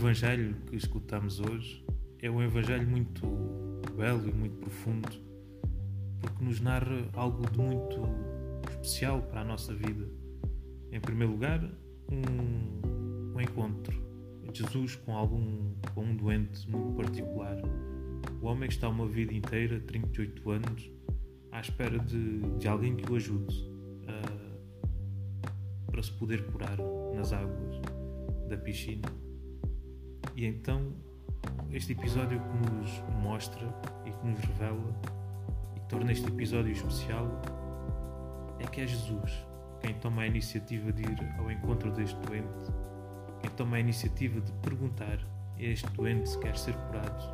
Evangelho que escutamos hoje é um Evangelho muito belo e muito profundo, porque nos narra algo de muito especial para a nossa vida. Em primeiro lugar, um, um encontro de Jesus com algum com um doente muito particular. O homem está uma vida inteira, 38 anos, à espera de, de alguém que o ajude uh, para se poder curar nas águas da piscina. E então, este episódio que nos mostra e que nos revela e que torna este episódio especial é que é Jesus quem toma a iniciativa de ir ao encontro deste doente, quem toma a iniciativa de perguntar a este doente se quer ser curado.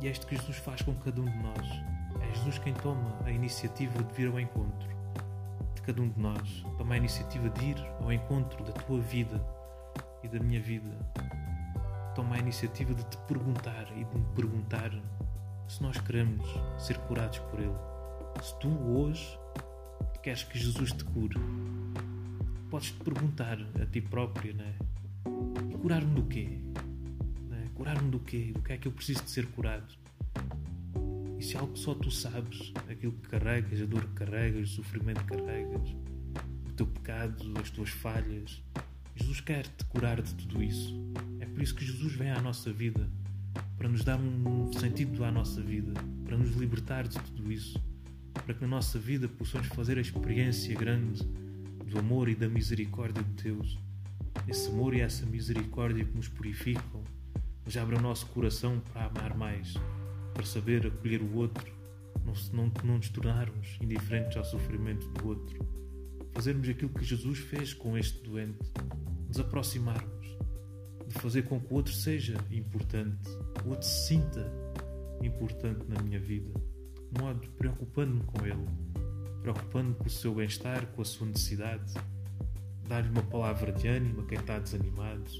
E é isto que Jesus faz com cada um de nós. É Jesus quem toma a iniciativa de vir ao encontro de cada um de nós. Toma a iniciativa de ir ao encontro da tua vida e da minha vida. Toma a iniciativa de te perguntar e de me perguntar se nós queremos ser curados por Ele. Se tu hoje queres que Jesus te cure, podes te perguntar a ti próprio, né? E curar-me do quê? Né? Curar-me do quê? Do que é que eu preciso de ser curado? E se algo só tu sabes, aquilo que carregas, a dor que carregas, o sofrimento que carregas, o teu pecado, as tuas falhas, Jesus quer te curar de tudo isso. É por isso que Jesus vem à nossa vida, para nos dar um sentido à nossa vida, para nos libertar de tudo isso, para que na nossa vida possamos fazer a experiência grande do amor e da misericórdia de Deus. Esse amor e essa misericórdia que nos purificam, nos abre o nosso coração para amar mais, para saber acolher o outro, não, não, não nos tornarmos indiferentes ao sofrimento do outro. Fazermos aquilo que Jesus fez com este doente, nos aproximarmos, de fazer com que o outro seja importante, o outro se sinta importante na minha vida, de modo preocupando-me com ele, preocupando-me com o seu bem-estar, com a sua necessidade, dar-lhe uma palavra de ânimo a quem está desanimado,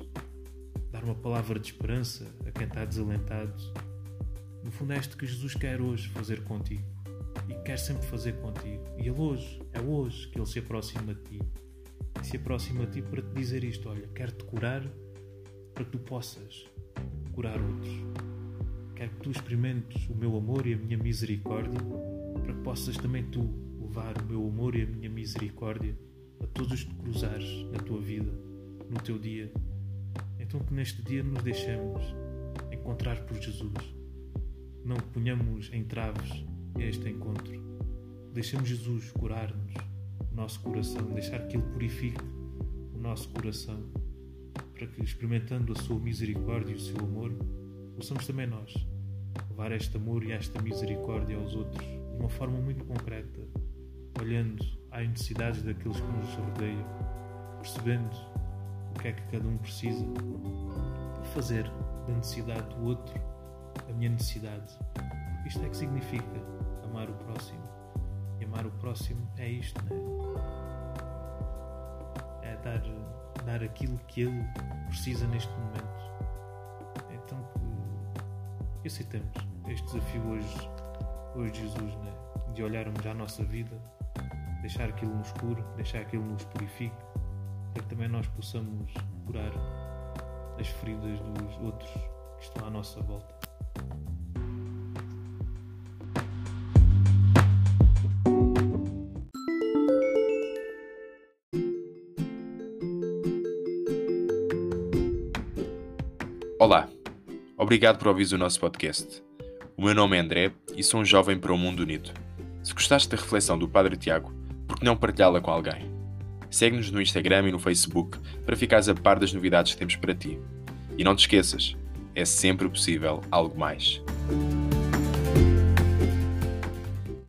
dar uma palavra de esperança a quem está desalentado. No fundo, é isto que Jesus quer hoje fazer contigo e quer sempre fazer contigo. E ele hoje, é hoje que ele se aproxima de ti se aproxima de ti para te dizer isto: olha, quero-te curar para que tu possas curar outros. Quero que tu experimentes o meu amor e a minha misericórdia para que possas também tu levar o meu amor e a minha misericórdia a todos os que cruzares na tua vida, no teu dia. Então que neste dia nos deixemos encontrar por Jesus. Não ponhamos entraves a este encontro. Deixemos Jesus curar-nos o nosso coração, deixar que Ele purifique o nosso coração, para que, experimentando a Sua misericórdia e o seu amor, possamos também nós levar este amor e esta misericórdia aos outros de uma forma muito concreta, olhando às necessidades daqueles que nos rodeiam, percebendo o que é que cada um precisa e fazer da necessidade do outro a minha necessidade. Isto é que significa amar o próximo. E amar o próximo é isto, né? É dar, dar aquilo que ele precisa neste momento. Então que aceitamos este desafio hoje, hoje Jesus, né? De olharmos à nossa vida, deixar Ele nos cure, deixar Ele nos purifique, para que também nós possamos curar as feridas dos outros que estão à nossa volta. Olá, obrigado por ouvir o nosso podcast. O meu nome é André e sou um jovem para o mundo unido. Se gostaste da reflexão do Padre Tiago, por que não partilhá-la com alguém? Segue-nos no Instagram e no Facebook para ficares a par das novidades que temos para ti. E não te esqueças, é sempre possível algo mais.